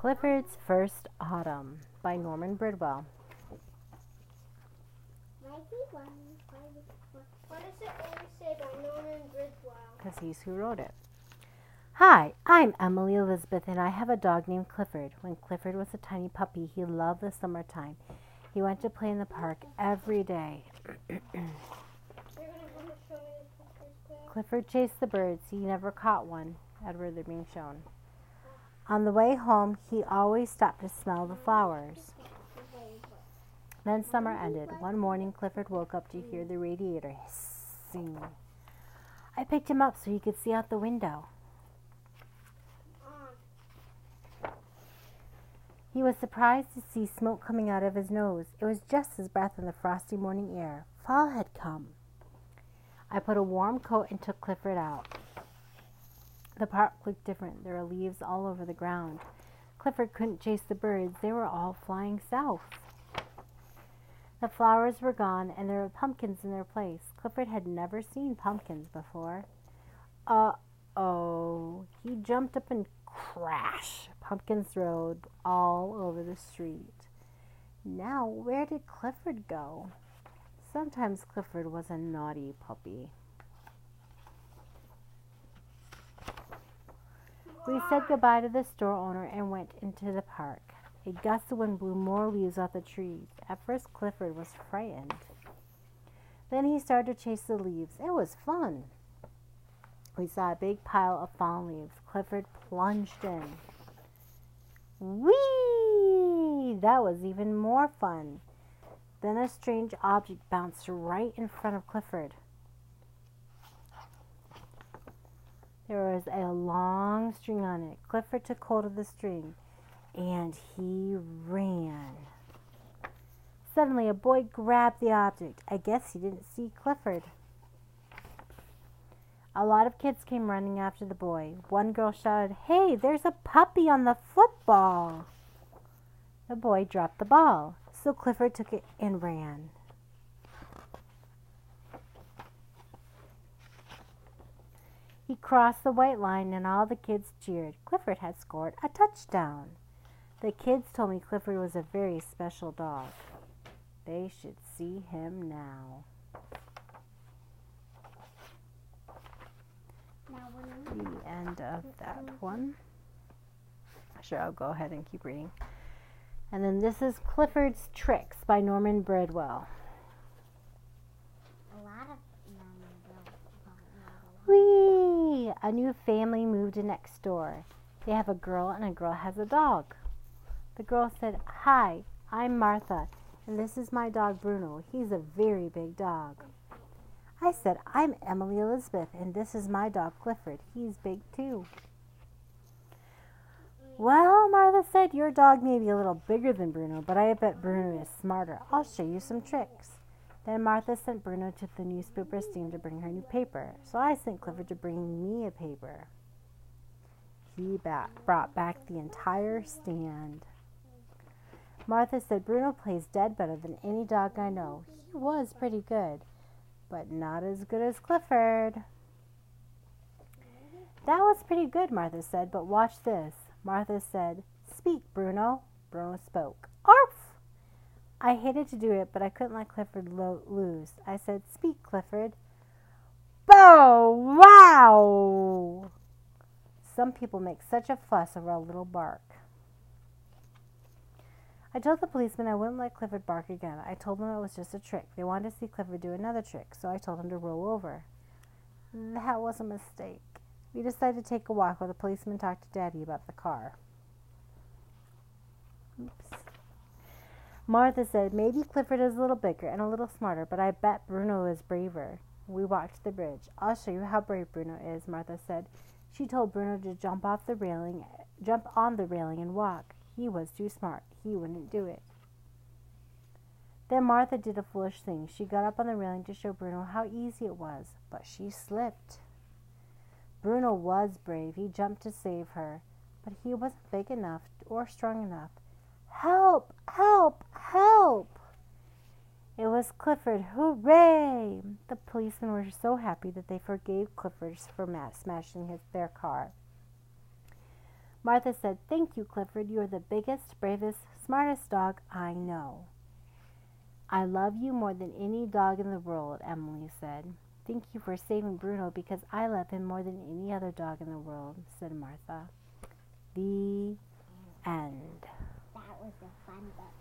Clifford's First Autumn by Norman Bridwell. What does it always say by Norman Bridwell? Because he's who wrote it. Hi, I'm Emily Elizabeth, and I have a dog named Clifford. When Clifford was a tiny puppy, he loved the summertime. He went to play in the park every day. You're gonna come and show me the pictures, Claire? Clifford chased the birds. He never caught one. Edward, they're being shown. On the way home, he always stopped to smell the flowers. Then summer ended. One morning, Clifford woke up to hear the radiator hissing. I picked him up so he could see out the window. He was surprised to see smoke coming out of his nose. It was just his breath in the frosty morning air. Fall had come. I put a warm coat and took Clifford out. The park looked different. There were leaves all over the ground. Clifford couldn't chase the birds. They were all flying south. The flowers were gone and there were pumpkins in their place. Clifford had never seen pumpkins before. Uh oh. He jumped up and crash. Pumpkins rolled all over the street. Now, where did Clifford go? Sometimes Clifford was a naughty puppy. We said goodbye to the store owner and went into the park. A gust of wind blew more leaves off the trees. At first, Clifford was frightened. Then he started to chase the leaves. It was fun. We saw a big pile of fallen leaves. Clifford plunged in. Whee! That was even more fun. Then a strange object bounced right in front of Clifford. There was a long string on it. Clifford took hold of the string and he ran. Suddenly, a boy grabbed the object. I guess he didn't see Clifford. A lot of kids came running after the boy. One girl shouted, Hey, there's a puppy on the football. The boy dropped the ball, so Clifford took it and ran. He crossed the white line and all the kids cheered. Clifford had scored a touchdown. The kids told me Clifford was a very special dog. They should see him now. The end of that one. Sure, I'll go ahead and keep reading. And then this is Clifford's Tricks by Norman Bridwell. a A new family moved in next door. They have a girl and a girl has a dog. The girl said, Hi, I'm Martha, and this is my dog Bruno. He's a very big dog. I said, I'm Emily Elizabeth, and this is my dog Clifford. He's big too. Well, Martha said, your dog may be a little bigger than Bruno, but I bet Bruno is smarter. I'll show you some tricks. Then Martha sent Bruno to the newspaper stand to bring her new paper. So I sent Clifford to bring me a paper. He brought back the entire stand. Martha said Bruno plays dead better than any dog I know. He was pretty good, but not as good as Clifford. That was pretty good, Martha said, but watch this. Martha said, Speak, Bruno. Bruno spoke. Arf! I hated to do it, but I couldn't let Clifford lo- lose. I said, Speak, Clifford. Bow wow! Some people make such a fuss over a little bark. I told the policeman I wouldn't let Clifford bark again. I told them it was just a trick. They wanted to see Clifford do another trick, so I told him to roll over. That was a mistake. We decided to take a walk while the policeman talked to Daddy about the car. Oops. Martha said, Maybe Clifford is a little bigger and a little smarter, but I bet Bruno is braver. We walked to the bridge. I'll show you how brave Bruno is, Martha said. She told Bruno to jump off the railing, jump on the railing and walk. He was too smart. He wouldn't do it. Then Martha did a foolish thing. She got up on the railing to show Bruno how easy it was, but she slipped. Bruno was brave. He jumped to save her, but he wasn't big enough or strong enough. Help! Help! Help! It was Clifford. Hooray! The policemen were so happy that they forgave Clifford for smashing his, their car. Martha said, Thank you, Clifford. You are the biggest, bravest, smartest dog I know. I love you more than any dog in the world, Emily said. Thank you for saving Bruno because I love him more than any other dog in the world, said Martha. The end. Was a fun book.